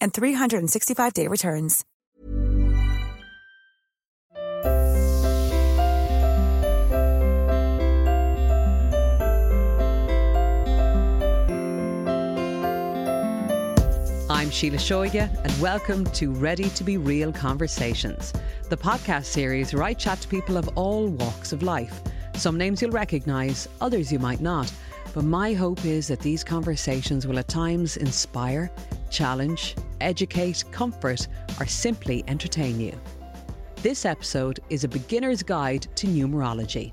and 365-day returns. I'm Síle Seoige, and welcome to Ready to Be Real Conversations, the podcast series where I chat to people of all walks of life. Some names you'll recognise, others you might not. But my hope is that these conversations will at times inspire, challenge, educate, comfort, or simply entertain you. This episode is a beginner's guide to numerology.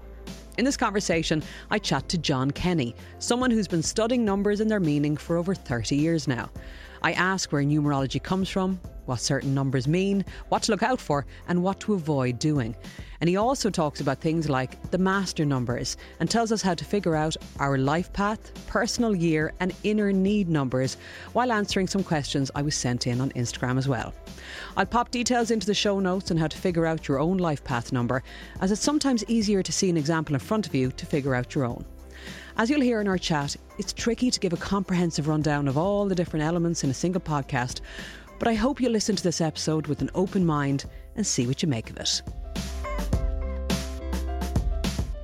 In this conversation, I chat to John Kenny, someone who's been studying numbers and their meaning for over 30 years now. I ask where numerology comes from, what certain numbers mean, what to look out for, and what to avoid doing. And he also talks about things like the master numbers and tells us how to figure out our life path, personal year, and inner need numbers while answering some questions I was sent in on Instagram as well. I'll pop details into the show notes on how to figure out your own life path number, as it's sometimes easier to see an example in front of you to figure out your own. As you'll hear in our chat, it's tricky to give a comprehensive rundown of all the different elements in a single podcast, but I hope you listen to this episode with an open mind and see what you make of it.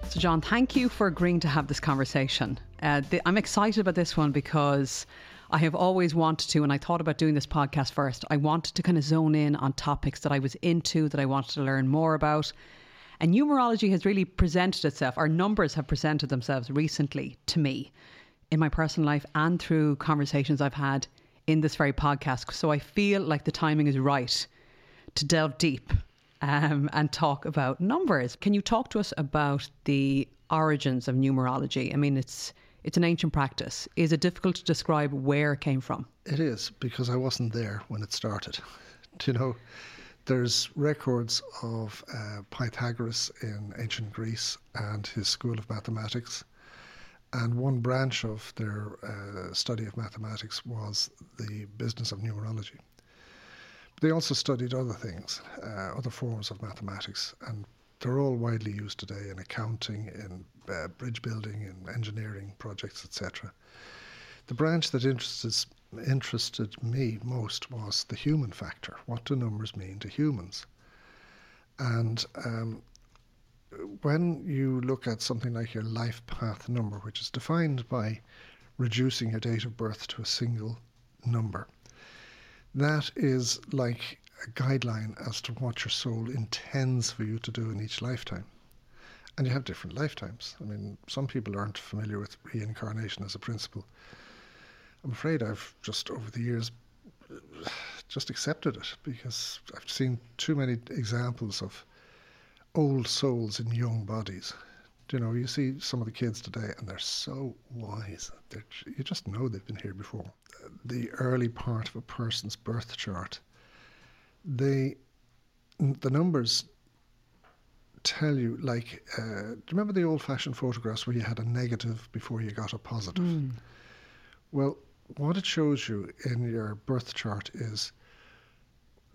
So, John, thank you for agreeing to have this conversation. Uh, I'm excited about this one because I have always wanted to, and I thought about doing this podcast first. I wanted to kind of zone in on topics that I was into, that I wanted to learn more about. And numerology has really presented itself, our numbers have presented themselves recently to me in my personal life and through conversations I've had in this very podcast. So I feel like the timing is right to delve deep um, and talk about numbers. Can you talk to us about the origins of numerology? I mean, it's it's an ancient practice. Is it difficult to describe where it came from? It is because I wasn't there when it started. Do you know? There's records of uh, Pythagoras in ancient Greece and his school of mathematics. And one branch of their uh, study of mathematics was the business of numerology. They also studied other things, uh, other forms of mathematics, and they're all widely used today in accounting, in uh, bridge building, in engineering projects, etc. The branch that interested interested me most was the human factor. What do numbers mean to humans? And um, when you look at something like your life path number, which is defined by reducing your date of birth to a single number, that is like a guideline as to what your soul intends for you to do in each lifetime. And you have different lifetimes. I mean, some people aren't familiar with reincarnation as a principle. I'm afraid I've just over the years just accepted it because I've seen too many examples of old souls in young bodies. You know, you see some of the kids today and they're so wise. They're, you just know they've been here before. The early part of a person's birth chart, they, the numbers tell you, like, uh, do you remember the old fashioned photographs where you had a negative before you got a positive? Mm. Well, what it shows you in your birth chart is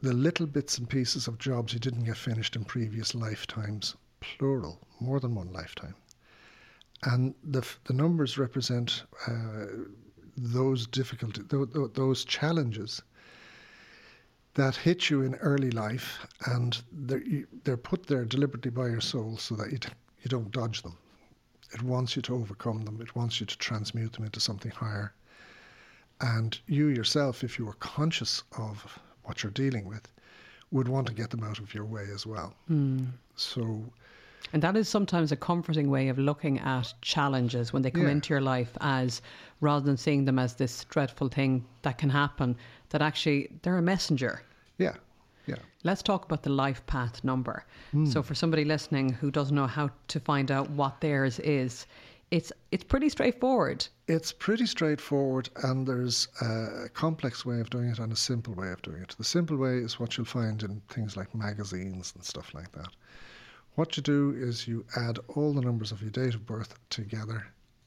the little bits and pieces of jobs you didn't get finished in previous lifetimes, plural, more than one lifetime. And the, the numbers represent uh, those difficulties, those challenges that hit you in early life, and they're, they're put there deliberately by your soul so that you, you don't dodge them. It wants you to overcome them, it wants you to transmute them into something higher. And you yourself, if you were conscious of what you're dealing with, would want to get them out of your way as well. Mm. So. And that is sometimes a comforting way of looking at challenges when they come yeah. into your life as rather than seeing them as this dreadful thing that can happen, that actually they're a messenger. Yeah. Yeah. Let's talk about the life path number. Mm. So for somebody listening who doesn't know how to find out what theirs is, it's it's pretty straightforward. It's pretty straightforward, and there's a complex way of doing it and a simple way of doing it. The simple way is what you'll find in things like magazines and stuff like that. What you do is you add all the numbers of your date of birth together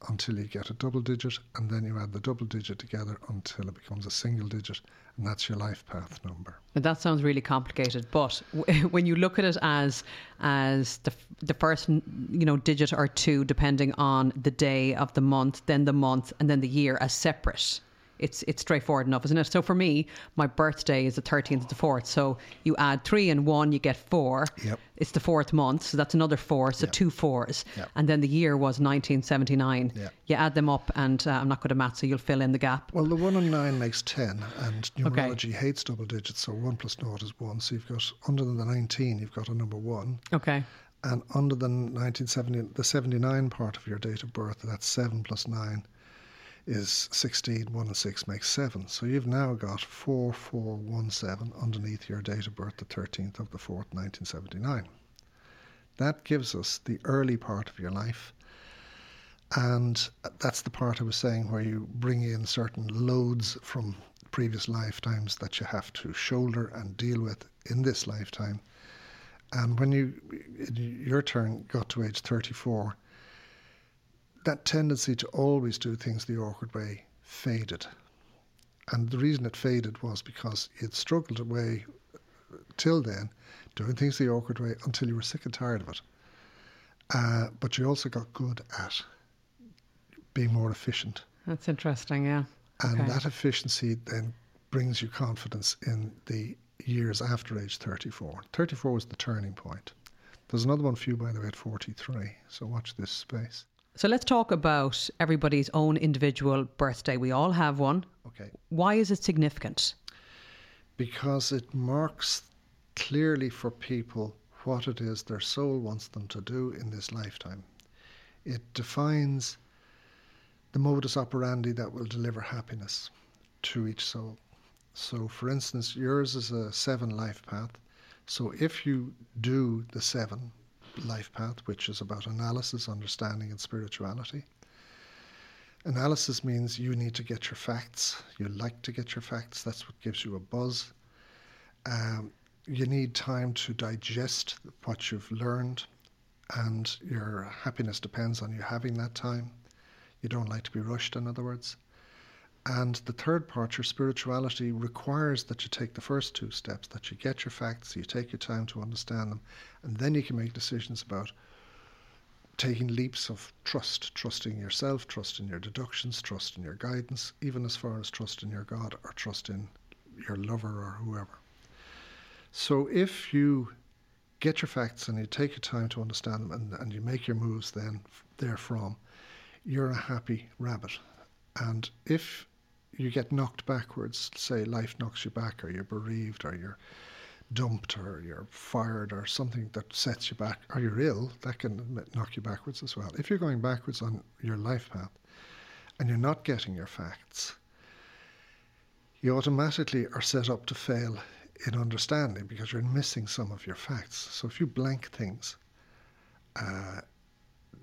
until you get a double digit, and then you add the double digit together until it becomes a single digit, and that's your life path number. That sounds really complicated, but when you look at it as as the the first you know digit or two, depending on the day of the month, then the month, and then the year as separate it's it's straightforward enough, isn't it? So for me, my birthday is the 13th of the 4th. So you add three and one, you get four. Yep. It's the fourth month, so that's another four, so yep. two fours. Yep. And then the year was 1979. Yep. You add them up, and uh, I'm not good at maths, so you'll fill in the gap. Well, the one and nine makes 10, and numerology okay. hates double digits, so one plus naught is one. So you've got, under the 19, you've got a number one. Okay. And under the 1970, the 79 part of your date of birth, that's seven plus nine is 16, 1 and 6 makes 7. So you've now got 4417 underneath your date of birth, the 13th of the 4th, 1979. That gives us the early part of your life. And that's the part I was saying where you bring in certain loads from previous lifetimes that you have to shoulder and deal with in this lifetime. And when you, your turn got to age 34, that tendency to always do things the awkward way faded. And the reason it faded was because you'd struggled away till then, doing things the awkward way until you were sick and tired of it. Uh, but you also got good at being more efficient. That's interesting, yeah. And okay. that efficiency then brings you confidence in the years after age 34. 34 was the turning point. There's another one for you, by the way, at 43. So watch this space. So let's talk about everybody's own individual birthday. We all have one. Okay. Why is it significant? Because it marks clearly for people what it is their soul wants them to do in this lifetime. It defines the modus operandi that will deliver happiness to each soul. So, for instance, yours is a seven life path. So, if you do the seven, life path, which is about analysis, understanding, and spirituality. Analysis means you need to get your facts. You like to get your facts. That's what gives you a buzz. Um, you need time to digest what you've learned, and your happiness depends on you having that time. You don't like to be rushed, in other words. And the third part, your spirituality, requires that you take the first two steps, that you get your facts, you take your time to understand them, and then you can make decisions about taking leaps of trust, trusting yourself, trust in your deductions, trust in your guidance, even as far as trust in your God or trust in your lover or whoever. So if you get your facts and you take your time to understand them and, and you make your moves then therefrom, you're a happy rabbit. And if you get knocked backwards, say life knocks you back, or you're bereaved, or you're dumped, or you're fired, or something that sets you back, or you're ill, that can knock you backwards as well. If you're going backwards on your life path and you're not getting your facts, you automatically are set up to fail in understanding because you're missing some of your facts. So if you blank things, uh,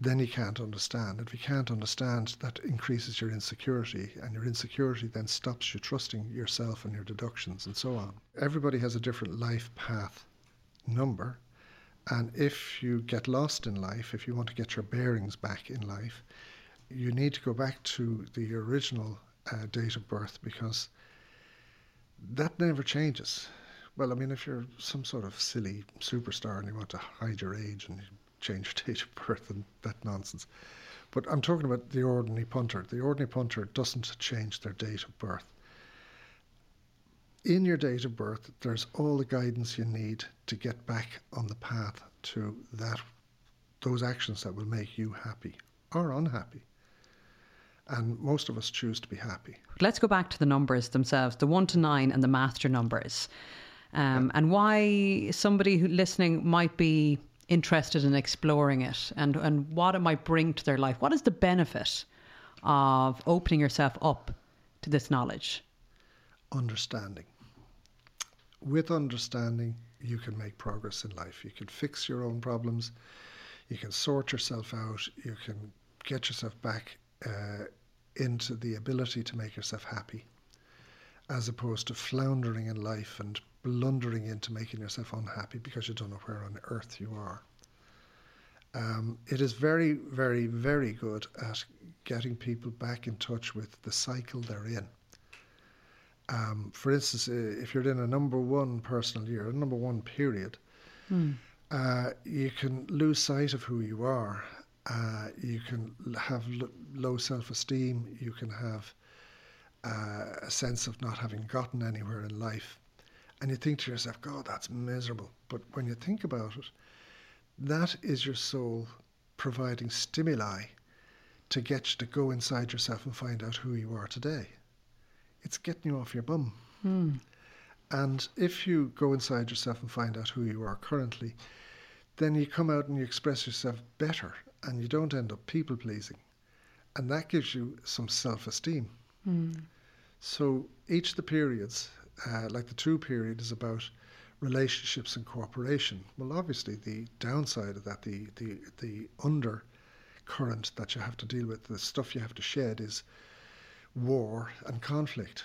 then you can't understand. If you can't understand, that increases your insecurity, and your insecurity then stops you trusting yourself and your deductions and so on. Everybody has a different life path number, and if you get lost in life, if you want to get your bearings back in life, you need to go back to the original uh, date of birth because that never changes. Well, I mean, if you're some sort of silly superstar and you want to hide your age and change date of birth and that nonsense. But I'm talking about the ordinary punter. The ordinary punter doesn't change their date of birth. In your date of birth, there's all the guidance you need to get back on the path to that those actions that will make you happy or unhappy. And most of us choose to be happy. Let's go back to the numbers themselves, the one to nine and the master numbers. Um. And why somebody who listening might be interested in exploring it and, and what it might bring to their life. What is the benefit of opening yourself up to this knowledge? Understanding. With understanding, you can make progress in life. You can fix your own problems. You can sort yourself out. You can get yourself back uh, into the ability to make yourself happy, as opposed to floundering in life and blundering into making yourself unhappy because you don't know where on earth you are. Um, it is very, very, very good at getting people back in touch with the cycle they're in. Um, for instance, if you're in a number one personal year, a number one period, mm. uh, you can lose sight of who you are uh, you can have l- low self esteem. You can have uh, a sense of not having gotten anywhere in life. And you think to yourself, God, that's miserable. But when you think about it, that is your soul providing stimuli to get you to go inside yourself and find out who you are today. It's getting you off your bum. Hmm. And if you go inside yourself and find out who you are currently, then you come out and you express yourself better and you don't end up people pleasing. And that gives you some self esteem. Mm. So each of the periods, uh, like the two period, is about relationships and cooperation. Well, obviously, the downside of that, the, the, the undercurrent that you have to deal with, the stuff you have to shed is war and conflict,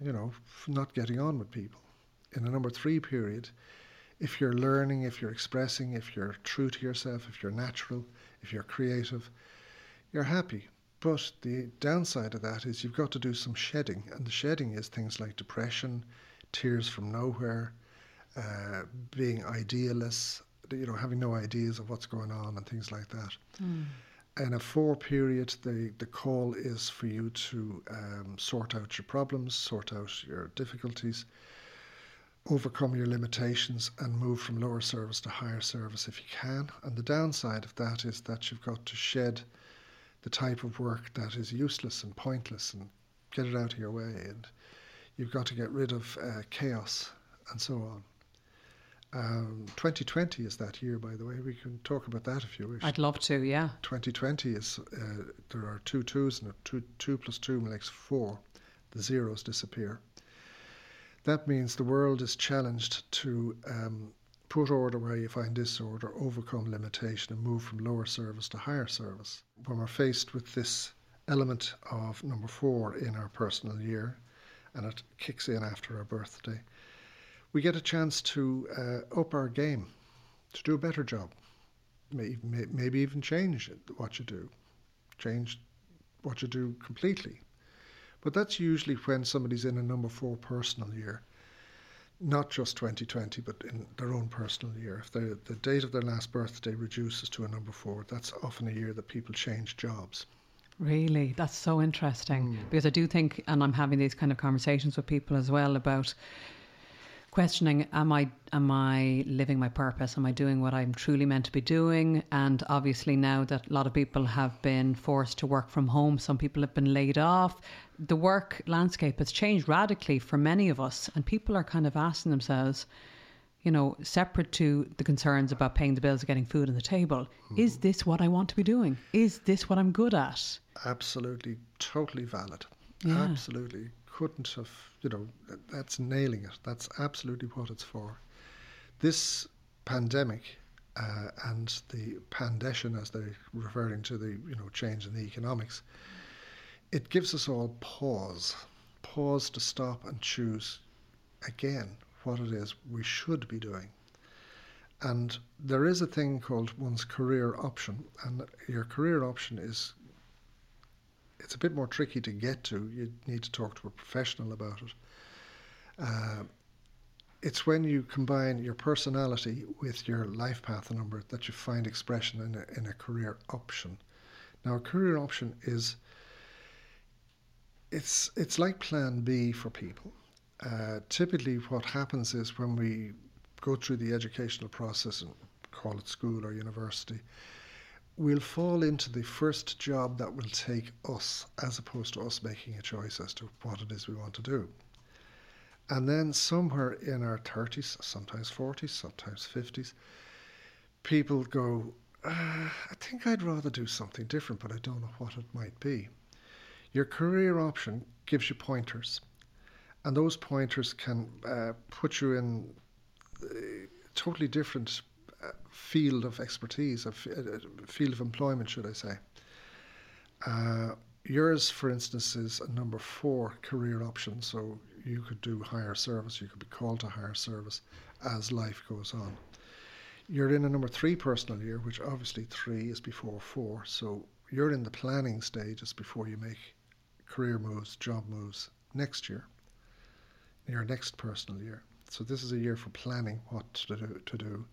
you know, not getting on with people. In a number three period, if you're learning, if you're expressing, if you're true to yourself, if you're natural, if you're creative, you're happy. But the downside of that is you've got to do some shedding, and the shedding is things like depression, tears from nowhere, uh, being idealists, you know, having no ideas of what's going on and things like that. Mm. In a four period, the, the call is for you to um, sort out your problems, sort out your difficulties, overcome your limitations and move from lower service to higher service if you can. And the downside of that is that you've got to shed the type of work that is useless and pointless and get it out of your way. And you've got to get rid of uh, chaos and so on. Um, 2020 is that year, by the way. We can talk about that if you wish. I'd love to, yeah. 2020 is, uh, there are two twos and two, two plus two makes four. The zeros disappear. That means the world is challenged to um, put order where you find disorder, overcome limitation, and move from lower service to higher service. When we're faced with this element of number four in our personal year, and it kicks in after our birthday, we get a chance to uh, up our game, to do a better job, maybe, maybe even change what you do, change what you do completely. But that's usually when somebody's in a number four personal year, not just 2020, but in their own personal year. If the date of their last birthday reduces to a number four, that's often a year that people change jobs. Really, that's so interesting mm. because I do think, and I'm having these kind of conversations with people as well about questioning am i am i living my purpose? Am i doing what i'm truly meant to be doing? And obviously now that a lot of people have been forced to work from home some people have been laid off. The work landscape has changed radically for many of us and people are kind of asking themselves you know separate to the concerns about paying the bills and getting food on the table mm. is this what i want to be doing? Is this what i'm good at? Absolutely totally valid. Yeah. absolutely couldn't have, you know, that's nailing it. That's absolutely what it's for. This pandemic uh, and the pandession, as they're referring to the, you know, change in the economics, it gives us all pause, pause to stop and choose again what it is we should be doing. And there is a thing called one's career option, and your career option is it's a bit more tricky to get to. You need to talk to a professional about it. Uh, it's when you combine your personality with your life path number that you find expression in a, in a career option. Now, a career option is it's it's like Plan B for people. Uh, typically, what happens is when we go through the educational process and call it school or university, we'll fall into the first job that will take us as opposed to us making a choice as to what it is we want to do. And then somewhere in our 30s, sometimes 40s, sometimes 50s, people go, uh, I think I'd rather do something different, but I don't know what it might be. Your career option gives you pointers, and those pointers can uh, put you in a totally different uh, field of expertise, a field of employment, should I say. Uh, yours, for instance, is a number four career option, so you could do higher service, you could be called to higher service as life goes on. You're in a number three personal year, which obviously three is before four, so you're in the planning stages before you make career moves, job moves next year, your next personal year. So this is a year for planning what to do, to do,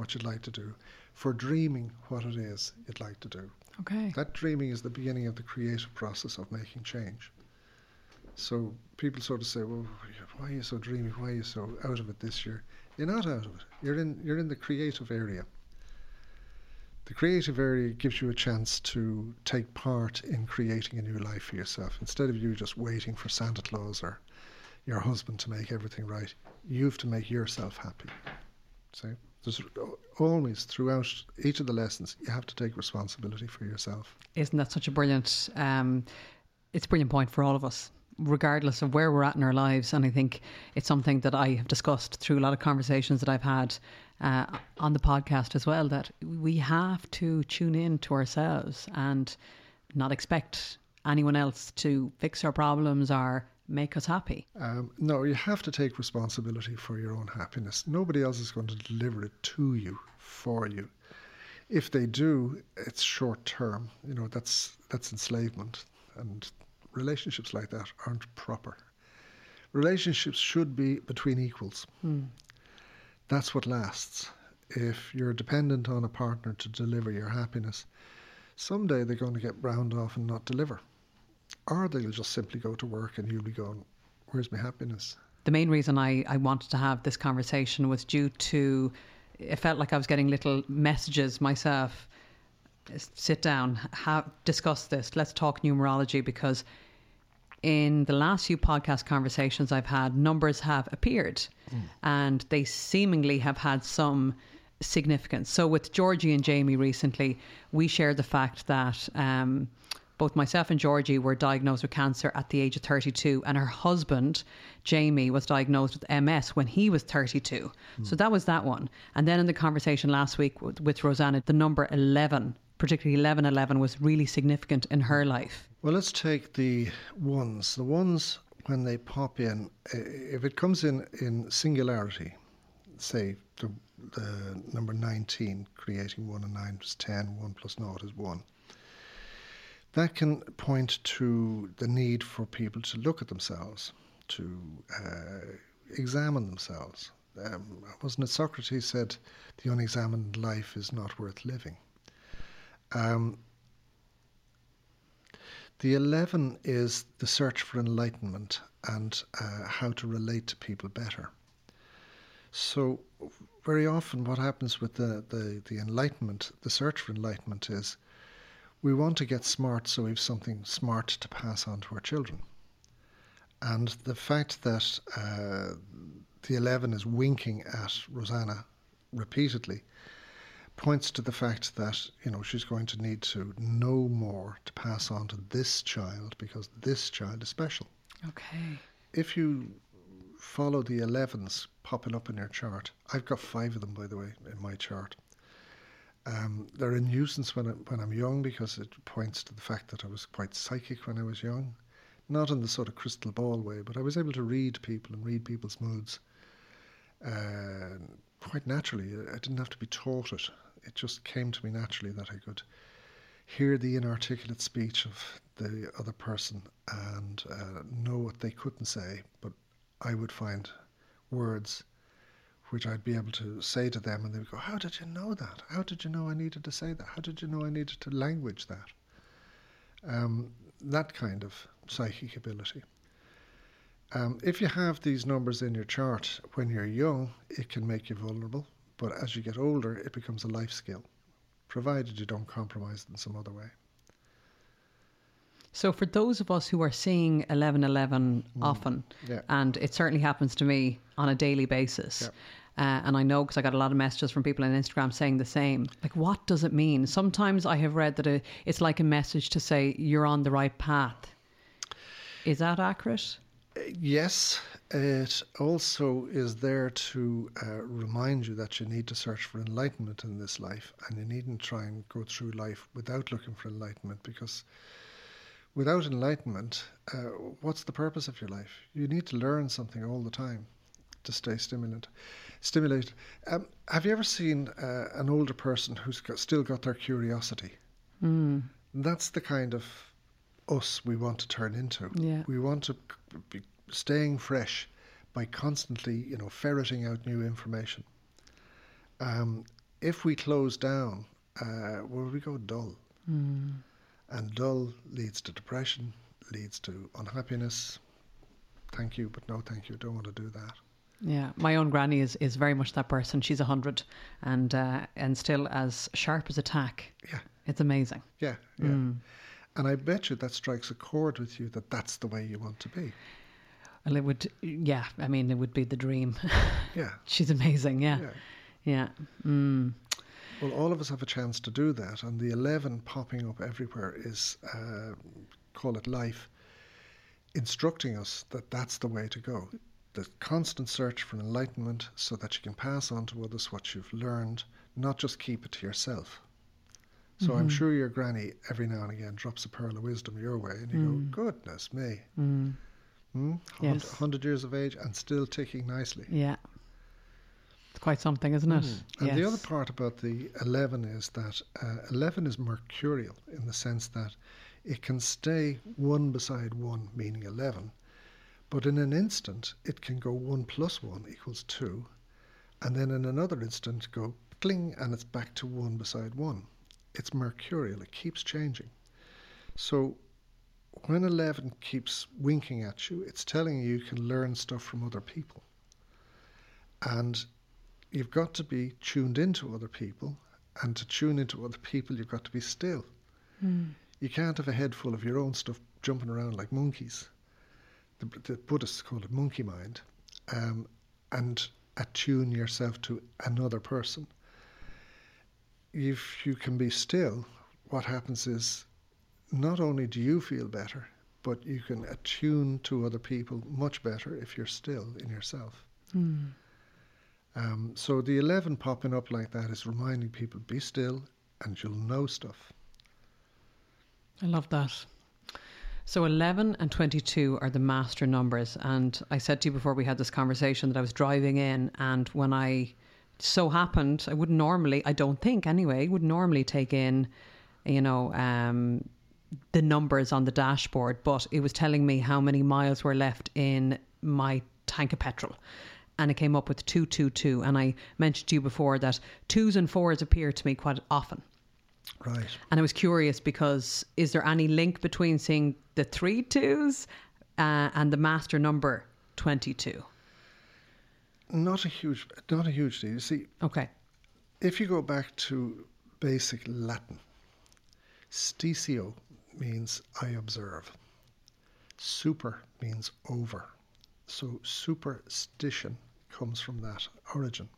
what you'd like to do, for dreaming what it is you'd like to do. Okay. That dreaming is the beginning of the creative process of making change. So people sort of say, "Well, why are you so dreamy? Why are you so out of it this year?" You're not out of it. You're in. You're in the creative area. The creative area gives you a chance to take part in creating a new life for yourself. Instead of you just waiting for Santa Claus or your husband to make everything right, you have to make yourself happy. See, there's always throughout each of the lessons, you have to take responsibility for yourself. Isn't that such a brilliant? Um, it's a brilliant point for all of us regardless of where we're at in our lives. And I think it's something that I have discussed through a lot of conversations that I've had uh, on the podcast as well that we have to tune in to ourselves and not expect anyone else to fix our problems or make us happy. Um, no, you have to take responsibility for your own happiness. Nobody else is going to deliver it to you for you. If they do, it's short term. You know, that's that's enslavement, and relationships like that aren't proper. Relationships should be between equals. Hmm. That's what lasts. If you're dependent on a partner to deliver your happiness, someday they're going to get round off and not deliver. Or they'll just simply go to work and you'll be going, Where's my happiness? The main reason I, I wanted to have this conversation was due to it felt like I was getting little messages myself sit down, have, discuss this. Let's talk numerology because in the last few podcast conversations I've had, numbers have appeared mm. and they seemingly have had some significance. So, with Georgie and Jamie recently, we shared the fact that um, both myself and Georgie were diagnosed with cancer at the age of 32, and her husband, Jamie, was diagnosed with MS when he was 32. Mm. So, that was that one. And then in the conversation last week with, with Rosanna, the number 11 particularly 1111 was really significant in her life. Well, let's take the ones. The ones, when they pop in, if it comes in in singularity, say the, the number 19, creating 1 and 9 is 10, 1 plus 0 is 1. That can point to the need for people to look at themselves, to uh, examine themselves. Um, wasn't it Socrates said, the unexamined life is not worth living? Um, the 11 is the search for enlightenment and uh, how to relate to people better. So, very often, what happens with the, the, the enlightenment, the search for enlightenment, is we want to get smart so we have something smart to pass on to our children. And the fact that uh, the 11 is winking at Rosanna repeatedly points to the fact that you know she's going to need to know more to pass on to this child because this child is special. Okay. If you follow the 11s popping up in your chart, I've got five of them by the way in my chart. Um, they're a nuisance when, I, when I'm young because it points to the fact that I was quite psychic when I was young. Not in the sort of crystal ball way, but I was able to read people and read people's moods uh, quite naturally. I didn't have to be taught it it just came to me naturally that I could hear the inarticulate speech of the other person and uh, know what they couldn't say, but I would find words which I'd be able to say to them, and they would go, How did you know that? How did you know I needed to say that? How did you know I needed to language that? Um, that kind of psychic ability. Um, if you have these numbers in your chart when you're young, it can make you vulnerable, but as you get older, it becomes a life skill, provided you don't compromise it in some other way. So, for those of us who are seeing 1111 often, Yeah. and it certainly happens to me on a daily basis, uh, and I know because I got a lot of messages from people on Instagram saying the same. Like, what does it mean? Sometimes I have read that it, it's like a message to say you're on the right path. Is that accurate? Yes, it also is there to uh, remind you that you need to search for enlightenment in this life, and you needn't try and go through life without looking for enlightenment because without enlightenment, uh, what's the purpose of your life? You need to learn something all the time to stay stimulant, stimulated. Um, have you ever seen uh, an older person who's got, still got their curiosity? Mm. That's the kind of us we want to turn into. Yeah. We want to be staying fresh by constantly, you know, ferreting out new information. Um, if we close down, uh, well, we go dull. And dull leads to depression, leads to unhappiness. Thank you, but no thank you. Don't want to do that. Yeah, my own granny is, is very much that person. She's a hundred, and uh, and still as sharp as a tack. Yeah, It's amazing. yeah, yeah. And I bet you that strikes a chord with you that that's the way you want to be. Well, it would. Yeah, I mean, it would be the dream. Yeah. She's amazing. Yeah, Yeah. yeah. Mm. Well, all of us have a chance to do that, and the 11 popping up everywhere is, uh, call it life, instructing us that that's the way to go. The constant search for enlightenment so that you can pass on to others what you've learned, not just keep it to yourself. So I'm sure your granny every now and again drops a pearl of wisdom your way, and you go, goodness me. Mm. Hmm? Yes. 100 years of age and still ticking nicely. Yeah. It's quite something, isn't it? And the other part about the 11 is that uh, 11 is mercurial in the sense that it can stay one beside one, meaning 11, but in an instant it can go 1 plus 1 equals 2, and then in another instant go cling and it's back to 1 beside 1. It's mercurial, it keeps changing. So when 11 keeps winking at you, it's telling you you can learn stuff from other people. And you've got to be tuned into other people, and to tune into other people, you've got to be still. Hmm. You can't have a head full of your own stuff jumping around like monkeys. The, the Buddhists call it monkey mind, um, and attune yourself to another person. If you can be still, what happens is not only do you feel better, but you can attune to other people much better if you're still in yourself. Um, so the 11 popping up like that is reminding people be still and you'll know stuff. I love that. So 11 and 22 are the master numbers. And I said to you before we had this conversation that I was driving in, and when I so happened, I wouldn't normally, I don't think anyway, would normally take in, you know, um, the numbers on the dashboard, but it was telling me how many miles were left in my tank of petrol. And it came up with 222. And I mentioned to you before that twos and fours appear to me quite often. Right. And I was curious because is there any link between seeing the three twos uh, and the master number 22? Not a huge, not a huge deal. You see, Okay. if you go back to basic Latin, stitio means I observe. Super means over. So superstition comes from that origin.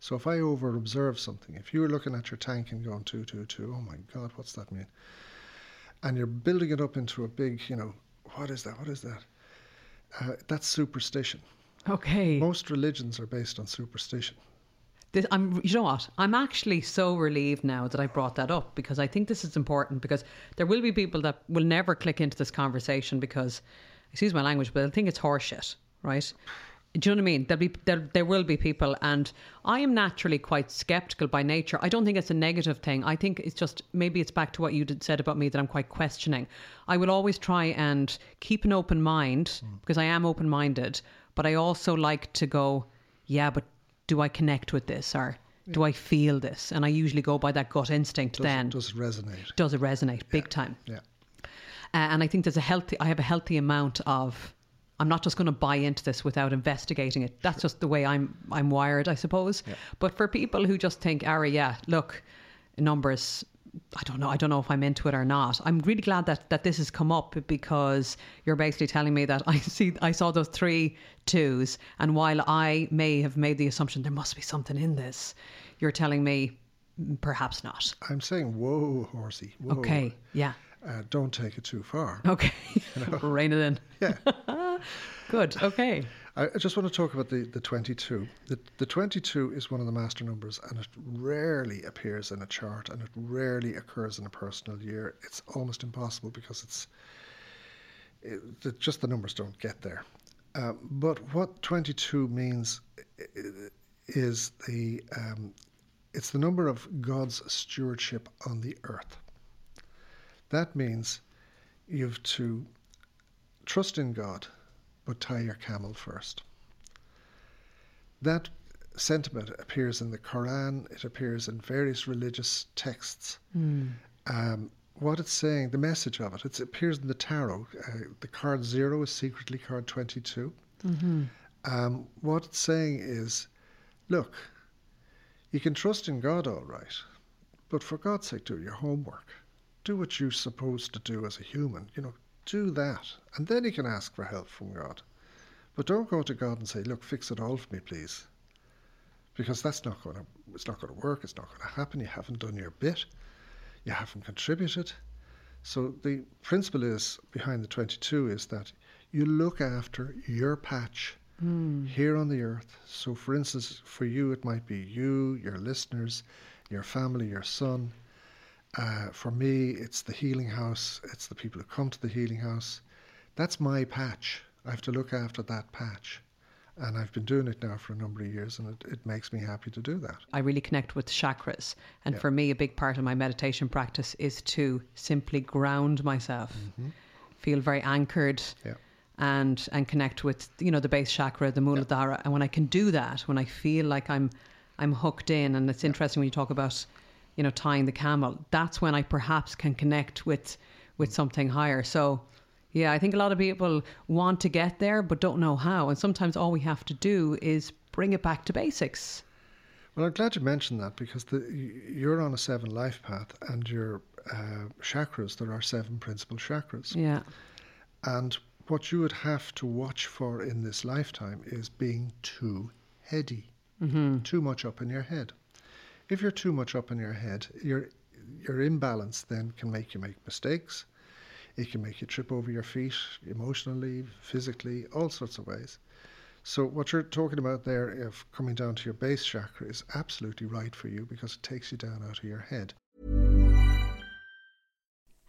So if I over observe something, if you were looking at your tank and going two, two, two, oh my God, what's that mean? And you're building it up into a big, you know, what is that? What is that? Uh, that's superstition. Okay. Most religions are based on superstition. This, I'm, you know what? I'm actually so relieved now that I brought that up because I think this is important because there will be people that will never click into this conversation because, excuse my language, but I think it's horseshit, right? Do you know what I mean? There'll be there, there will be people, and I am naturally quite skeptical by nature. I don't think it's a negative thing. I think it's just maybe it's back to what you did, said about me that I'm quite questioning. I will always try and keep an open mind because I am open minded, but I also like to go, yeah, but do I connect with this or do I feel this? And I usually go by that gut instinct. Does, then it, does it resonate? does it resonate big time? Yeah. Uh, and I think there's a healthy. I have a healthy amount of. I'm not just going to buy into this without investigating it. That's just the way I'm. I'm wired, I suppose. But for people who just think, Ari, yeah, look, numbers. I don't know. I don't know if I'm into it or not. I'm really glad that that this has come up because you're basically telling me that I see. I saw those three twos, and while I may have made the assumption there must be something in this, you're telling me perhaps not. I'm saying, whoa, horsey. Whoa. Okay. Yeah. Uh, don't take it too far. Okay. Rein it in. Yeah. Good. Okay. I just want to talk about the, the 22. The, the 22 is one of the master numbers and it rarely appears in a chart and it rarely occurs in a personal year. It's almost impossible because it's it, the, just the numbers don't get there. Um, but what 22 means is the um, it's the number of God's stewardship on the earth. That means you've to trust in God, but tie your camel first. That sentiment appears in the Quran, it appears in various religious texts. Um, what it's saying, the message of it, it's, it appears in the tarot. Uh, the card zero is secretly card 22. Um, what it's saying is look, you can trust in God all right, but for God's sake, do your homework. Do what you're supposed to do as a human. You know, do that. And then you can ask for help from God. But don't go to God and say, look, fix it all for me, please. Because that's not going to, it's not going to work. It's not going to happen. You haven't done your bit. You haven't contributed. So the principle is behind the 22 is that you look after your patch hmm. here on the earth. So, for instance, for you, it might be you, your listeners, your family, your son. Uh, for me, it's the healing house, it's the people who come to the healing house. That's my patch. I have to look after that patch. And I've been doing it now for a number of years, and it, it makes me happy to do that. I really connect with chakras. And for me, a big part of my meditation practice is to simply ground myself, feel very anchored. Yeah. And, and connect with you know the base chakra, the Muladhara, and when I can do that, when I feel like I'm I'm hooked in, and it's interesting when you talk about you know tying the camel. That's when I perhaps can connect with with something higher. So yeah, I think a lot of people want to get there but don't know how, and sometimes all we have to do is bring it back to basics. Well, I'm glad you mentioned that because the, you're on a seven life path, and your uh, chakras, there are seven principal chakras. Yeah. And what you would have to watch for in this lifetime is being too heady, mm-hmm. too much up in your head. If you're too much up in your head, your your imbalance then can make you make mistakes. It can make you trip over your feet emotionally, physically, all sorts of ways. So what you're talking about there of coming down to your base chakra is absolutely right for you because it takes you down out of your head.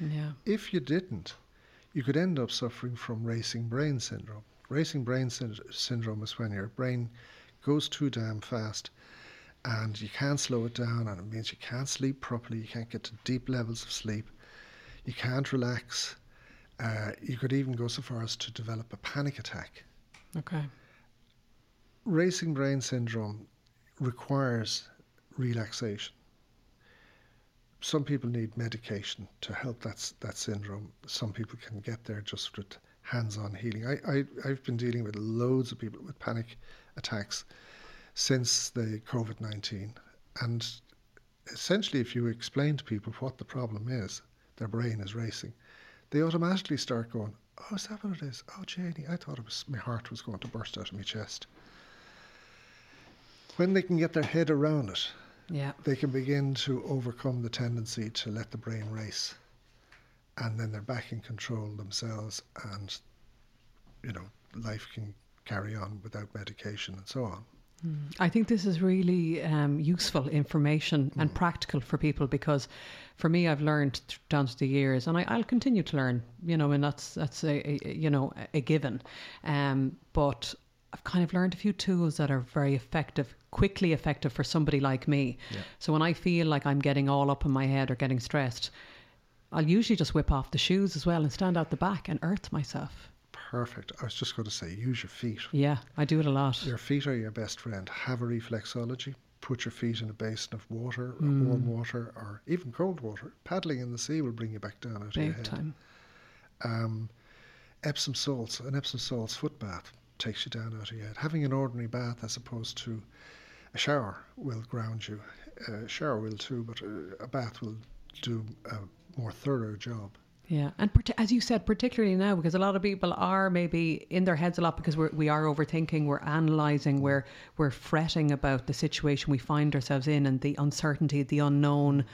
Yeah. If you didn't, you could end up suffering from racing brain syndrome. Racing brain syn- syndrome is when your brain goes too damn fast and you can't slow it down, and it means you can't sleep properly, you can't get to deep levels of sleep, you can't relax. Uh, you could even go so far as to develop a panic attack. Okay. Racing brain syndrome requires relaxation. Some people need medication to help that that syndrome. Some people can get there just with hands-on healing. I, I I've been dealing with loads of people with panic attacks since the COVID nineteen, and essentially, if you explain to people what the problem is, their brain is racing, they automatically start going, "Oh, is that what it is? Oh, Janie, I thought it was my heart was going to burst out of my chest." When they can get their head around it, Yeah. they can begin to overcome the tendency to let the brain race, and then they're back in control themselves, and you know life can carry on without medication and so on. I think this is really um, useful information and practical for people because, for me, I've learned th- down to the years, and I, I'll continue to learn. You know, and that's that's a, a you know a given. Um, but I've kind of learned a few tools that are very effective, quickly effective for somebody like me. So when I feel like I'm getting all up in my head or getting stressed, I'll usually just whip off the shoes as well and stand out the back and earth myself. Perfect. I was just going to say, use your feet. Yeah, I do it a lot. Your feet are your best friend. Have a reflexology. Put your feet in a basin of water, or warm water, or even cold water. Paddling in the sea will bring you back down out of your Big head. time. Um, Epsom salts, an Epsom salts foot bath takes you down out of your head. Having an ordinary bath as opposed to a shower will ground you. A shower will too, but a, a bath will do a more thorough job. Yeah, and as you said, particularly now, because a lot of people are maybe in their heads a lot because we're, we are overthinking, we're analysing, we're we're fretting about the situation we find ourselves in and the uncertainty, the unknown,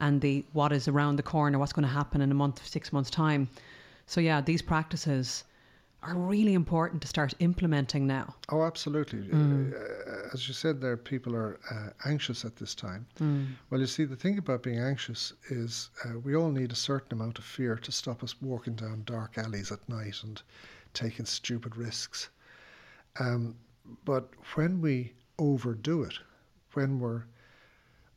and the what is around the corner, what's going to happen in a month, six months time. So yeah, these practices are really important to start implementing now. Oh, absolutely. Uh, as you said there, people are uh, anxious at this time. Well, you see, the thing about being anxious is uh, we all need a certain amount of fear to stop us walking down dark alleys at night and taking stupid risks. Um, but when we overdo it, when we're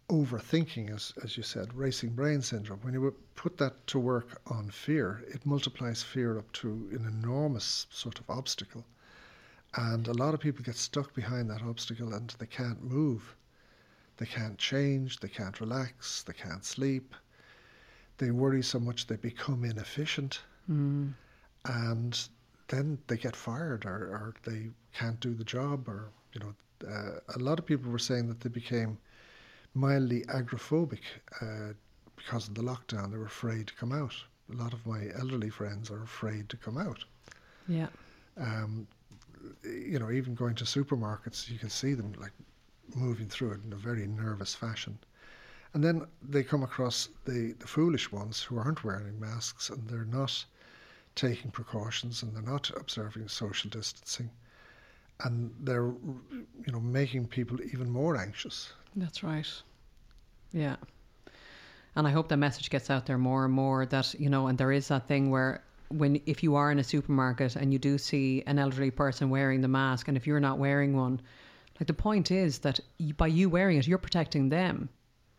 overthinking, as, as you said, racing brain syndrome, when you put that to work on fear, it multiplies fear up to an enormous sort of obstacle. And a lot of people get stuck behind that obstacle and they can't move. They can't change, they can't relax, they can't sleep. They worry so much they become inefficient. And then they get fired or, or they can't do the job or, you know, uh, a lot of people were saying that they became mildly agoraphobic uh, because of the lockdown. They were afraid to come out. A lot of my elderly friends are afraid to come out. Yeah, Um, you know, even going to supermarkets, you can see them like moving through it in a very nervous fashion. And then they come across the, the foolish ones who aren't wearing masks and they're not taking precautions and they're not observing social distancing. And they're, you know, making people even more anxious. That's right. Yeah. And I hope that message gets out there more and more that, you know, and there is that thing where when if you are in a supermarket and you do see an elderly person wearing the mask and if you're not wearing one, like the point is that by you wearing it, you're protecting them.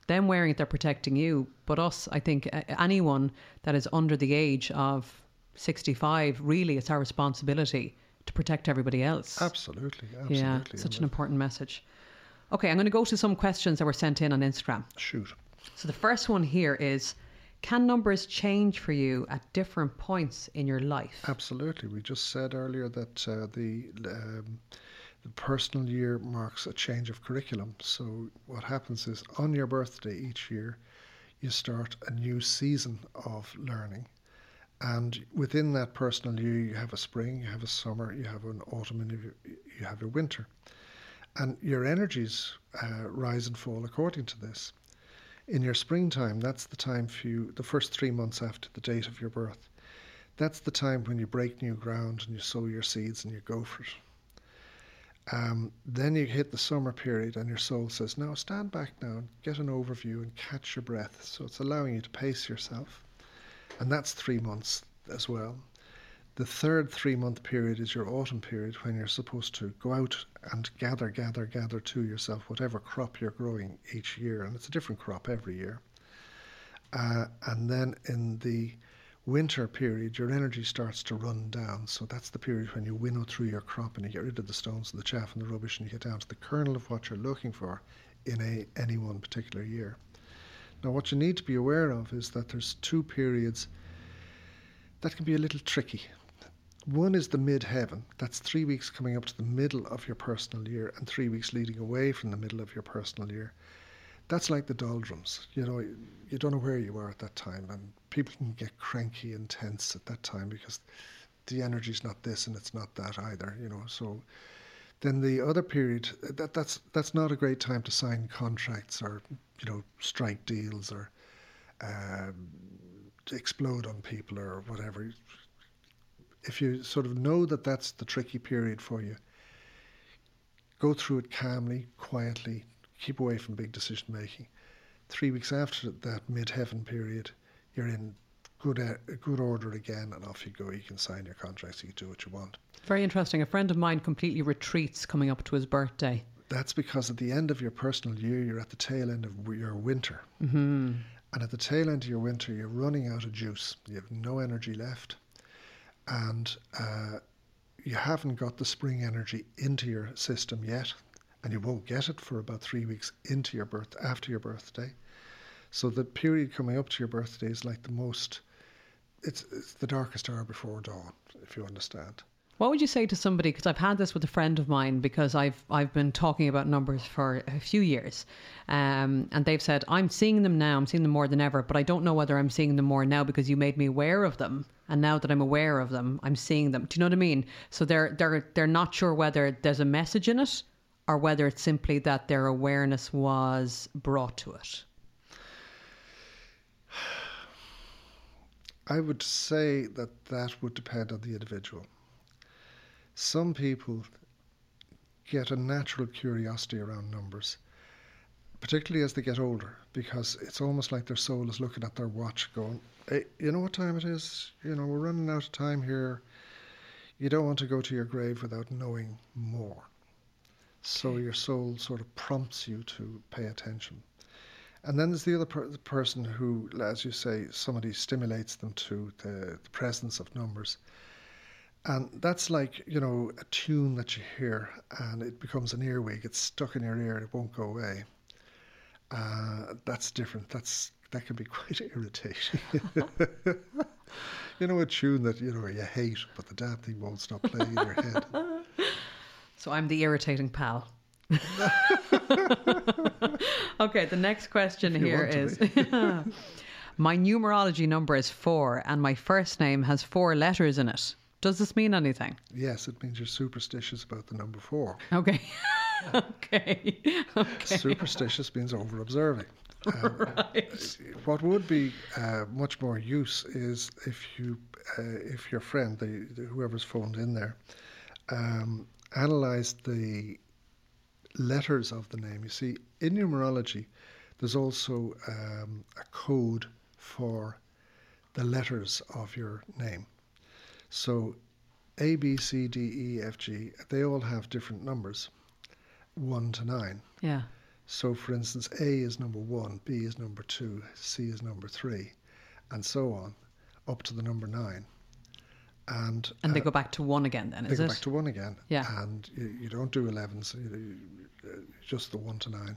them wearing it, they're protecting you. But us, I think, uh, anyone that is under the age of 65, really, it's our responsibility to protect everybody else. Absolutely, absolutely. Yeah, such an important message. Okay, I'm going to go to some questions that were sent in on Instagram. Shoot. So the first one here is Can numbers change for you at different points in your life? Absolutely. We just said earlier that uh, the um, the personal year marks a change of curriculum. So what happens is on your birthday each year, you start a new season of learning. And within that personal year, you have a spring, you have a summer, you have an autumn, and you you have a winter. And your energies uh, rise and fall according to this. In your springtime, that's the time for you, the first three months after the date of your birth. That's the time when you break new ground and you sow your seeds and you go for it. Um, then you hit the summer period, and your soul says, Now stand back now and get an overview and catch your breath. So it's allowing you to pace yourself. And that's three months as well. The third three month period is your autumn period when you're supposed to go out and gather, gather, gather to yourself whatever crop you're growing each year. And it's a different crop every year. Uh, and then in the winter period, your energy starts to run down. So that's the period when you winnow through your crop and you get rid of the stones and the chaff and the rubbish and you get down to the kernel of what you're looking for in a, any one particular year. Now, what you need to be aware of is that there's two periods that can be a little tricky. One is the mid heaven. That's three weeks coming up to the middle of your personal year and three weeks leading away from the middle of your personal year that's like the doldrums. You know, you don't know where you are at that time, and people can get cranky and tense at that time because the energy's not this and it's not that either. You know, so then the other period that that's that's not a great time to sign contracts or you know strike deals or um, explode on people or whatever. If you sort of know that that's the tricky period for you, go through it calmly, quietly, keep away from big decision making. Three weeks after that mid heaven period, you're in good uh, good order again, and off you go. You can sign your contracts. You can do what you want. Very interesting. A friend of mine completely retreats coming up to his birthday. That's because at the end of your personal year, you're at the tail end of your winter. Mm-hmm. And at the tail end of your winter, you're running out of juice. You have no energy left. And uh, you haven't got the spring energy into your system yet and you won't get it for about three weeks into your birth after your birthday. So the period coming up to your birthday is like the most. It's, it's the darkest hour before dawn, if you understand. What would you say to somebody? Because I've had this with a friend of mine because I've I've been talking about numbers for a few years, um, and they've said I'm seeing them now. I'm seeing them more than ever, but I don't know whether I'm seeing them more now because you made me aware of them, and now that I'm aware of them, I'm seeing them. Do you know what I mean? So they're they're they're not sure whether there's a message in it or whether it's simply that their awareness was brought to it? I would say that that would depend on the individual. Some people get a natural curiosity around numbers, particularly as they get older, because it's almost like their soul is looking at their watch going, hey, you know what time it is? You know, we're running out of time here. You don't want to go to your grave without knowing more. So your soul sort of prompts you to pay attention. And then there's the other per- the person who, as you say, somebody stimulates them to the, the, presence of numbers. And that's like, you know, a tune that you hear and it becomes an earwig. It's stuck in your ear and it won't go away. Uh, that's different. That's That can be quite irritating. you know, a tune that, you know, you hate, but the damn thing won't stop playing in your head. So I'm the irritating pal. okay, the next question here is My numerology number is four, and my first name has four letters in it. Does this mean anything? Yes, it means you're superstitious about the number four. Okay. okay. Okay. Superstitious means over observing. Um, right. What would be uh, much more use is if you, uh, if your friend, the, the, whoever's phoned in there, um, analysed the letters of the name. You see, in numerology, there's also um, a code for the letters of your name. So A, B, C, D, E, F, G, they all have different numbers, one to nine. Yeah. So, for instance, A is number one, B is number two, C is number three, and so on, up to the number nine. And, And they uh, go back to one again then, they go it? back to one again. Yeah. And you, you don't do 11s, you, you, uh, just the one to nine.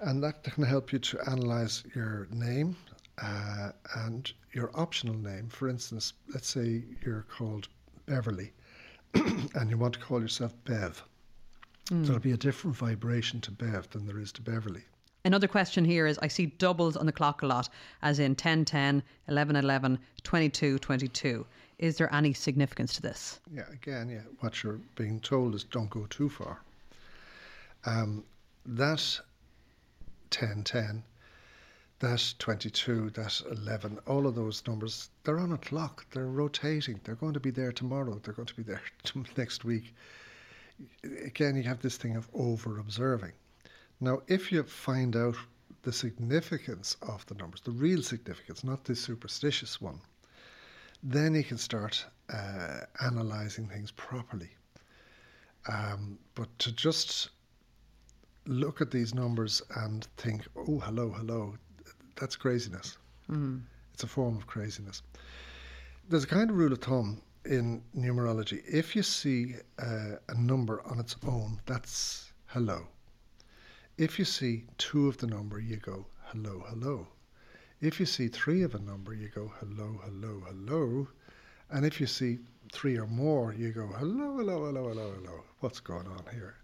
And that can help you to analyze your name uh, and your optional name. For instance, let's say you're called Beverly and you want to call yourself Bev. There'll be a different vibration to Bev than there is to Beverly. Another question here is I see doubles on the clock a lot, as in 10 10, 11 11, 22 22. Is there any significance to this? Yeah, again, yeah, what you're being told is don't go too far. Um, that 10 10, that 22, that 11, all of those numbers, they're on a clock, they're rotating, they're going to be there tomorrow, they're going to be there next week. Again, you have this thing of over observing. Now, if you find out the significance of the numbers, the real significance, not the superstitious one, then you can start uh, analyzing things properly. Um, but to just look at these numbers and think, oh, hello, hello, that's craziness. It's a form of craziness. There's a kind of rule of thumb in numerology. If you see uh, a number on its own, that's hello. If you see two of the number, you go hello, hello. If you see three of a number, you go hello, hello, hello. And if you see three or more, you go hello, hello, hello, hello, hello. What's going on here?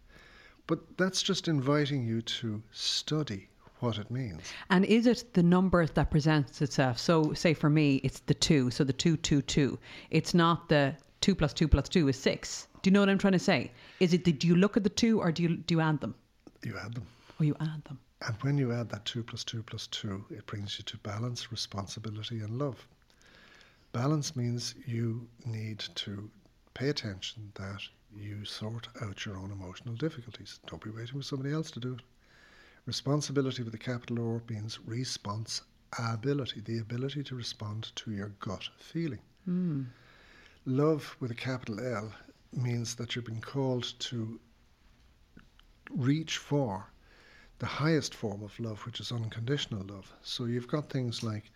But that's just inviting you to study what it means. And is it the number that presents itself? So, say for me, it's the two, so the two, two, two. It's not the two plus two plus two is six. Do you know what I'm trying to say? Is it, the, do you look at the two or do you, do you add them? You add them. Or you add them? And when you add that 2 plus 2 plus 2, it brings you to balance, responsibility, and love. Balance means you need to pay attention that you sort out your own emotional difficulties. Don't be waiting for somebody else to do it. Responsibility with a capital R means responsibility, the ability to respond to your gut feeling. Hmm. Love with a capital L means that you're being called to reach for the highest form of love, which is unconditional love. So you've got things like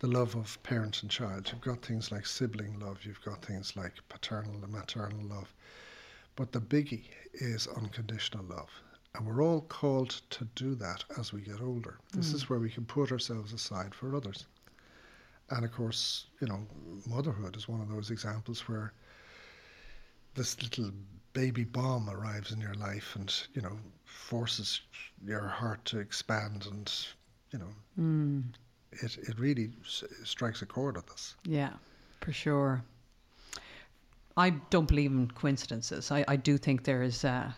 the love of parent and child, you've got things like sibling love, you've got things like paternal and maternal love. But the biggie is unconditional love. And we're all called to do that as we get older. This is mm. where we can put ourselves aside for others. And of course, you know, motherhood is one of those examples where this little baby bomb arrives in your life and, you know, forces your heart to expand and, you know, mm. it, it really s- strikes a chord with us. Yeah, for sure. I don't believe in coincidences. I, I do think there is a,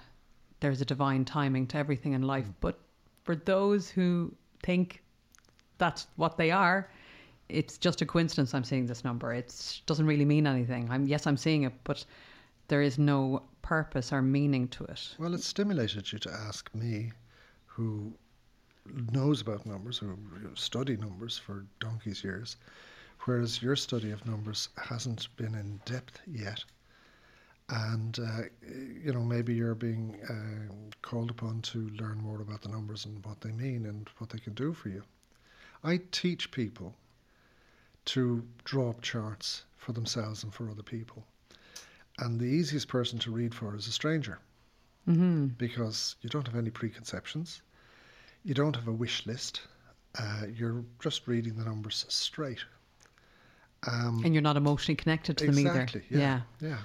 there's a divine timing to everything in life. Mm. But for those who think that's what they are, it's just a coincidence. I'm seeing this number. It doesn't really mean anything. I'm yes, I'm seeing it, but there is no purpose or meaning to it. Well, it stimulated you to ask me, who knows about numbers, who study numbers for donkey's years, whereas your study of numbers hasn't been in depth yet. And, uh, you know, maybe you're being uh, called upon to learn more about the numbers and what they mean and what they can do for you. I teach people to draw up charts for themselves and for other people. And the easiest person to read for is a stranger because you don't have any preconceptions, you don't have a wish list, uh, you're just reading the numbers straight. Um, And you're not emotionally connected to them exactly. either. Yeah. Yeah.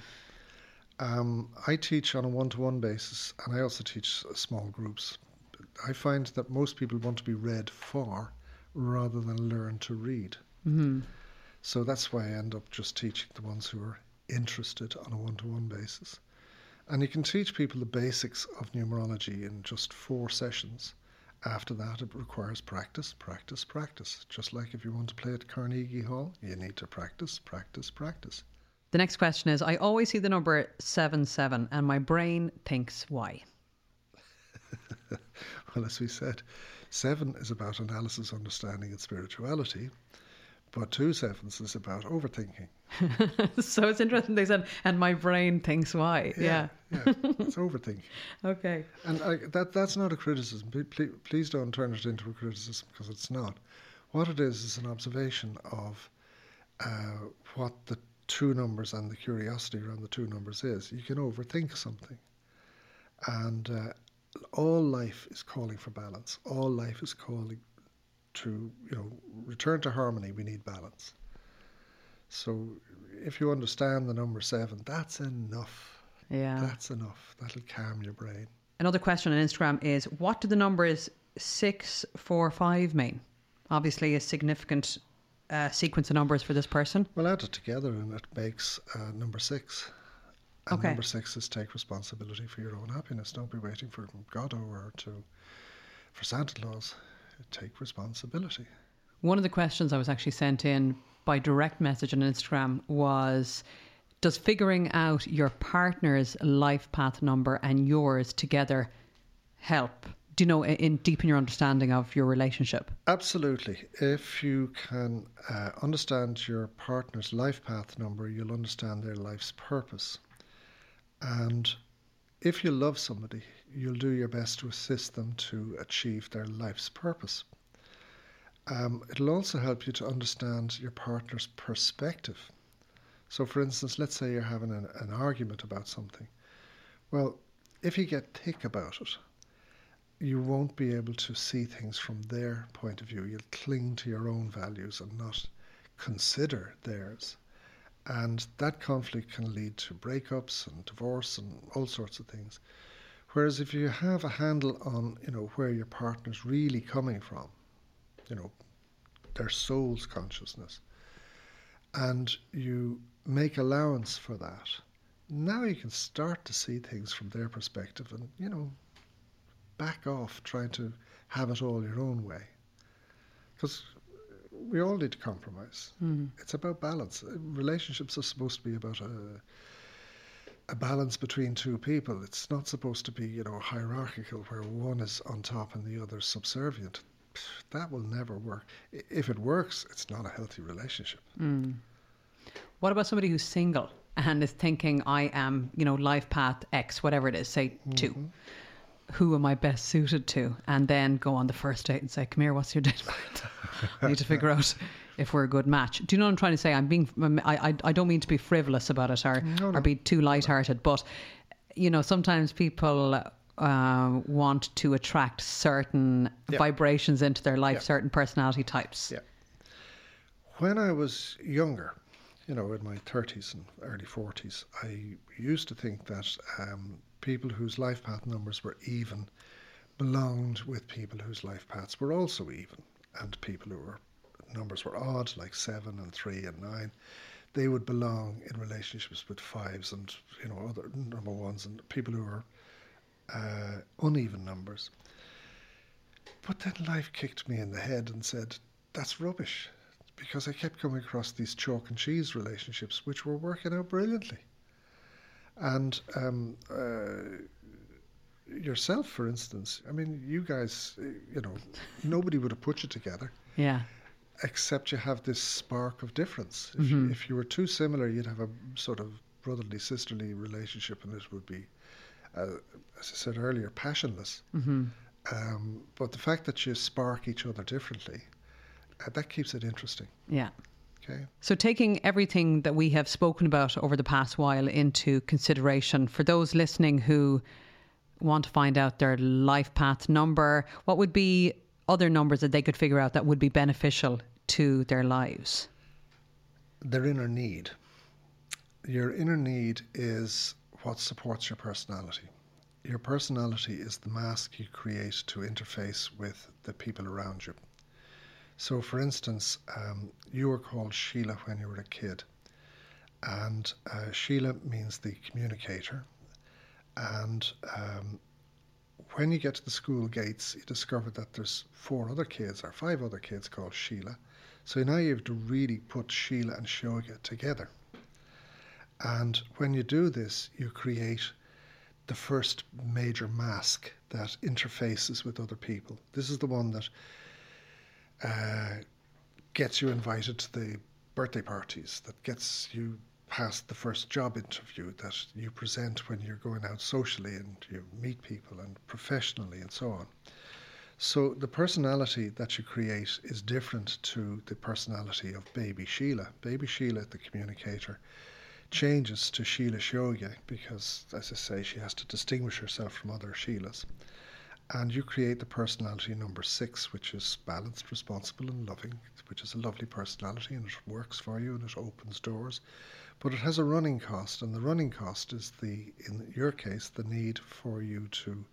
Um, I teach on a one-to-one basis, and I also teach small groups. I find that most people want to be read for rather than learn to read. hmm So that's why I end up just teaching the ones who are interested on a one to one basis. And you can teach people the basics of numerology in just four sessions. After that, it requires practice, practice, practice. Just like if you want to play at Carnegie Hall, you need to practice, practice, practice. The next question is I always see the number 7 7 and my brain thinks why? Well, as we said, seven is about analysis, understanding, and spirituality. But two sevens is about overthinking. so it's interesting they said, and my brain thinks why. Yeah. yeah, it's overthinking. Okay. And I, that that's not a criticism. Please, please don't turn it into a criticism because it's not. What it is is an observation of uh, what the two numbers and the curiosity around the two numbers is. You can overthink something, and uh, all life is calling for balance. All life is calling to you know return to harmony. We need balance. So if you understand the number seven, that's enough. Yeah. That's enough. That'll calm your brain. Another question on Instagram is what do the numbers six, four, five mean? Obviously, a significant uh, sequence of numbers for this person. Well, add it together and it makes uh, number six. And Okay. number six is take responsibility for your own happiness. Don't be waiting for Godot or to for Santa Claus. Take responsibility. One of the questions I was actually sent in by direct message on Instagram was Does figuring out your partner's life path number and yours together help? Do you know, in- deepen your understanding of your relationship? Absolutely. If you can uh, understand your partner's life path number, you'll understand their life's purpose. And if you love somebody, you'll do your best to assist them to achieve their life's purpose. Um, it'll also help you to understand your partner's perspective. So, for instance, let's say you're having an, an argument about something. Well, if you get thick about it, you won't be able to see things from their point of view. You'll cling to your own values and not consider theirs. And that conflict can lead to breakups and divorce and all sorts of things. Whereas if you have a handle on, you know, where your partner's really coming from, you know, their soul's consciousness, and you make allowance for that, now you can start to see things from their perspective and, you know, back off trying to have it all your own way. Because we all need to compromise. Hmm. It's about balance. Relationships are supposed to be about a, a balance between two people. It's not supposed to be, you know, hierarchical where one is on top and the other is subservient. That will never work. If it works, it's not a healthy relationship. Hmm. What about somebody who's single and is thinking, I am, you know, life path X, whatever it is, say 2 mm-hmm. Who am I best suited to? And then go on the first date and say, Come here, what's your date? I need to figure out if we're a good match. Do you know what I'm trying to say? I'm being, I, I, I don't mean to be frivolous about it or, or be too lighthearted, but, you know, sometimes people uh, want to attract certain vibrations into their life, certain personality types. Yeah. When I was younger, you know, in my 30s and early 40s, I used to think that um, people whose life path numbers were even belonged with people whose life paths were also even, and people who were numbers were odd, like seven and three and nine, they would belong in relationships with fives and you know other number ones and people who were uh, uneven numbers. But then life kicked me in the head and said, that's rubbish. Because I kept coming across these chalk and cheese relationships which were working out brilliantly. And um, uh, yourself, for instance, I mean, you guys, you know, nobody would have put you together Yeah. except you have this spark of difference. If, you, if you were too similar, you'd have a sort of brotherly, sisterly relationship, and it would be, uh, as I said earlier, passionless. Mm-hmm. Um, but the fact that you spark each other differently, uh, that keeps it interesting. Yeah. Okay. So, taking everything that we have spoken about over the past while into consideration, for those listening who want to find out their life path number, what would be other numbers that they could figure out that would be beneficial to their lives? Their inner need. Your inner need is what supports your personality. Your personality is the mask you create to interface with the people around you. So, for instance, um, you were called Sheila when you were a kid, and uh, Sheila means the communicator. And um, when you get to the school gates, you discover that there's four other kids or five other kids called Sheila. So now you have to really put Sheila and Seoige together. And when you do this, you create the first major mask that interfaces with other people. This is the one that uh, gets you invited to the birthday parties, that gets you past the first job interview, that you present when you're going out socially and you meet people and professionally and so on. So the personality that you create is different to the personality of baby Sheila. Baby Sheila, the communicator, changes to Sheila Seoige because, as I say, she has to distinguish herself from other Sheilas. And you create the personality number six, which is balanced, responsible, and loving, which is a lovely personality and it works for you and it opens doors. But it has a running cost, and the running cost is the, in your case, the need for you to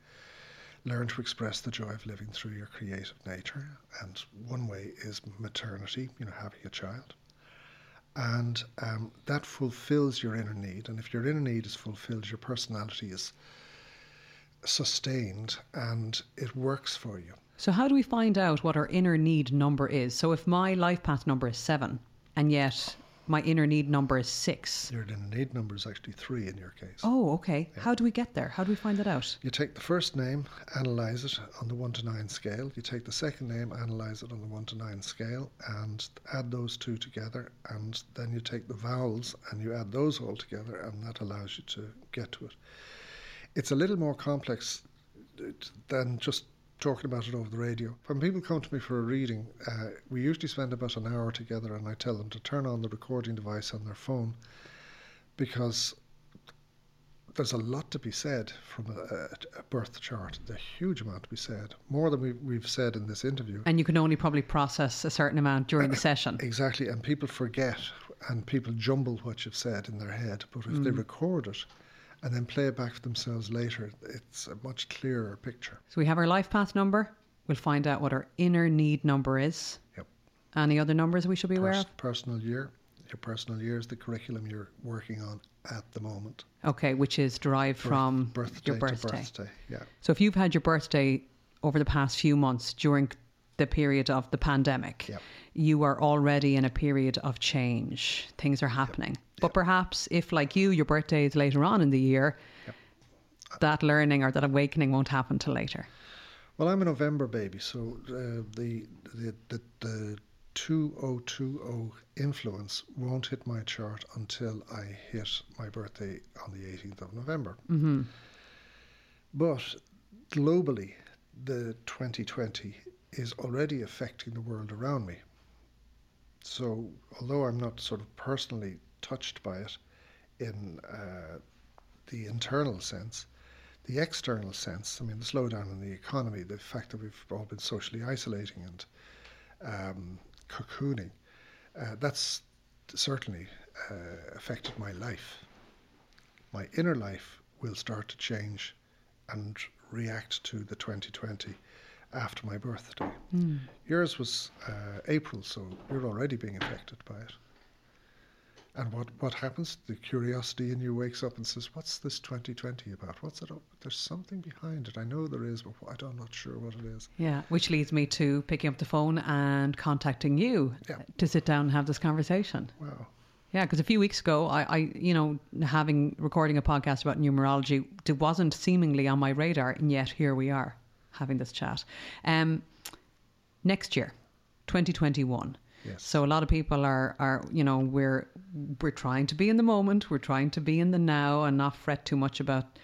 learn to express the joy of living through your creative nature. And one way is maternity, you know, having a child. And um, that fulfills your inner need. And if your inner need is fulfilled, your personality is sustained and it works for you. So, how do we find out what our inner need number is? So, if my life path number is seven, and yet my inner need number is six. Your inner need number is actually three in your case. Oh, okay. Yeah. How do we get there? How do we find that out? You take the first name, analyze it on the one to nine scale. You take the second name, analyze it on the one to nine scale, and add those two together. And then you take the vowels and you add those all together, and that allows you to get to it. It's a little more complex than just talking about it over the radio. When people come to me for a reading, uh, we usually spend about an hour together, and I tell them to turn on the recording device on their phone because there's a lot to be said from a, a, birth chart. There's a huge amount to be said, more than we, we've said in this interview. And you can only probably process a certain amount during the session. Exactly, and people forget and people jumble what you've said in their head. But if mm. they record it, and then play it back for themselves later, it's a much clearer picture. So we have our life path number. We'll find out what our inner need number is. Yep. Any other numbers we should be Pers- aware of? Personal year. Your personal year is the curriculum you're working on at the moment. Okay, which is derived Birth, from birthday your birthday. birthday. Yeah. So if you've had your birthday over the past few months during the period of the pandemic, yep. you are already in a period of change. Things are happening. Yep. But perhaps if, like you, your birthday is later on in the year, yep. that learning or that awakening won't happen till later. Well, I'm a November baby, so uh, the, the, the, the 2020 influence won't hit my chart until I hit my birthday on the 18th of November. Mm-hmm. But globally, the 2020 is already affecting the world around me. So, although I'm not sort of personally touched by it in uh, the internal sense. The external sense, I mean, the slowdown in the economy, the fact that we've all been socially isolating and um, cocooning, uh, that's certainly uh, affected my life. My inner life will start to change and react to the 2020 after my birthday. Mm. Yours was uh, April, so you're already being affected by it. And what, what happens? The curiosity in you wakes up and says, What's this 2020 about? What's it up? There's something behind it. I know there is, but I'm not sure what it is. Yeah, which leads me to picking up the phone and contacting you yeah. to sit down and have this conversation. Wow. Yeah, because a few weeks ago, I, I, you know, having recording a podcast about numerology, it wasn't seemingly on my radar, and yet here we are having this chat. Um, next year, 2021 Yes. So a lot of people are are you know we're we're trying to be in the moment, we're trying to be in the now and not fret too much about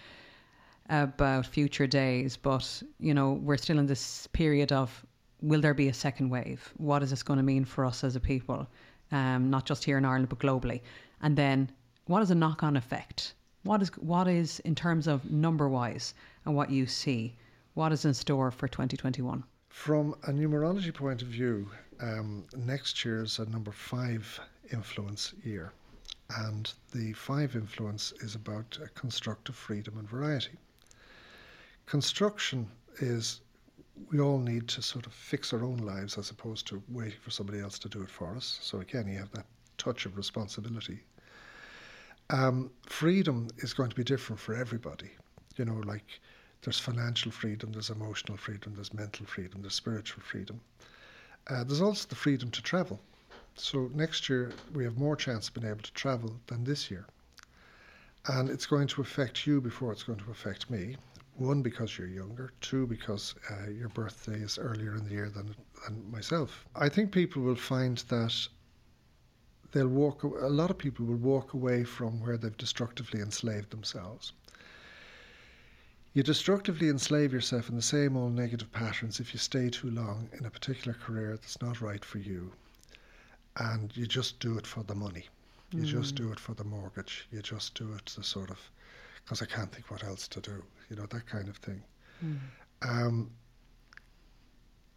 about future days, but you know we're still in this period of will there be a second wave? What is this going to mean for us as a people, um, not just here in Ireland but globally? And then what is a knock-on effect? What is what is in terms of number wise and what you see? What is in store for 2021? From a numerology point of view, um, next year is a number five influence year. And the five influence is about uh, constructive freedom and variety. Construction is we all need to sort of fix our own lives as opposed to waiting for somebody else to do it for us. So again, you have that touch of responsibility. Um, freedom is going to be different for everybody. You know, like there's financial freedom, there's emotional freedom, there's mental freedom, there's spiritual freedom. Uh, there's also the freedom to travel. So next year we have more chance of being able to travel than this year. And it's going to affect you before it's going to affect me. One, because you're younger. Two, because uh, your birthday is earlier in the year than, than myself. I think people will find that they'll walk. A lot of people will walk away from where they've destructively enslaved themselves. You destructively enslave yourself in the same old negative patterns if you stay too long in a particular career that's not right for you, and you just do it for the money. You mm. just do it for the mortgage. You just do it to sort of because I can't think what else to do. You know that kind of thing. Mm. Um,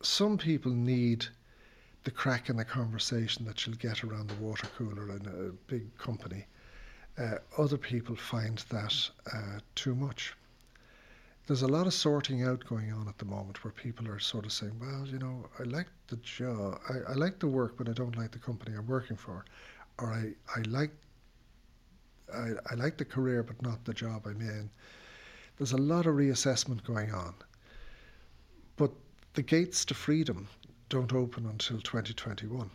some people need the crack in the conversation that you'll get around the water cooler in a big company. Uh, other people find that uh, too much. There's a lot of sorting out going on at the moment where people are sort of saying, well, you know, I like the job, I, I like the work, but I don't like the company I'm working for. Or I, I like I, I like the career, but not the job I'm in. There's a lot of reassessment going on. But the gates to freedom don't open until 2021.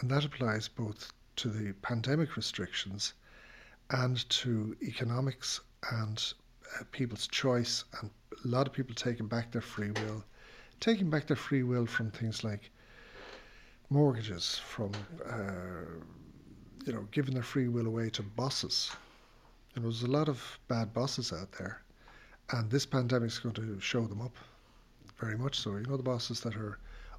And that applies both to the pandemic restrictions and to economics and uh, people's choice, and a lot of people taking back their free will, taking back their free will from things like mortgages, from uh, you know giving their free will away to bosses. And there's a lot of bad bosses out there, and this pandemic is going to show them up very much so. You know the bosses that are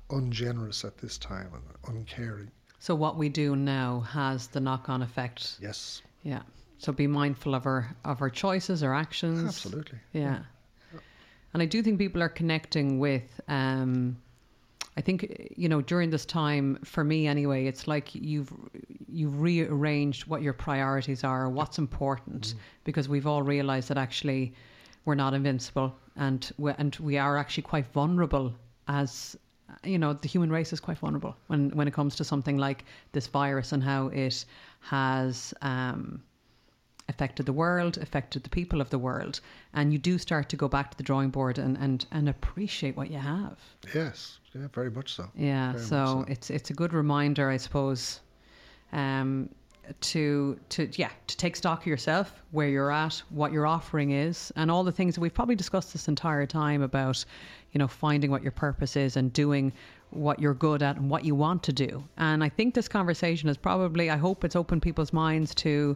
ungenerous at this time and uncaring. So what we do now has the knock-on effect. Yes. Yeah. So be mindful of our of our choices, our actions. Absolutely. Yeah. yeah. And I do think people are connecting with. Um, I think you know during this time, for me anyway, it's like you've you've rearranged what your priorities are, what's important, mm. because we've all realised that actually we're not invincible, and we, and we are actually quite vulnerable as you know, the human race is quite vulnerable when, when it comes to something like this virus and how it has um, affected the world, affected the people of the world. And you do start to go back to the drawing board and, and, and appreciate what you have. Yes, yeah, very much so. Yeah, very so, so, it's it's a good reminder, I suppose, um, to to yeah to take stock of yourself, where you're at, what your offering is, and all the things that we've probably discussed this entire time about, you know, finding what your purpose is and doing what you're good at and what you want to do. And I think this conversation is probably, I hope it's opened people's minds to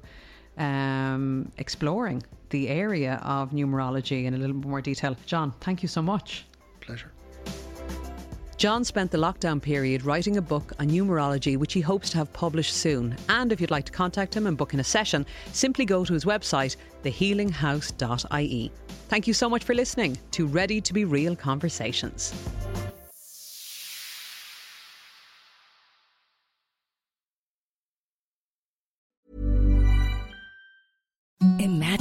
um, exploring the area of numerology in a little more detail. John, thank you so much. Pleasure. John spent the lockdown period writing a book on numerology, which he hopes to have published soon. And if you'd like to contact him and book in a session, simply go to his website, thehealinghouse.ie. Thank you so much for listening to Ready to Be Real Conversations.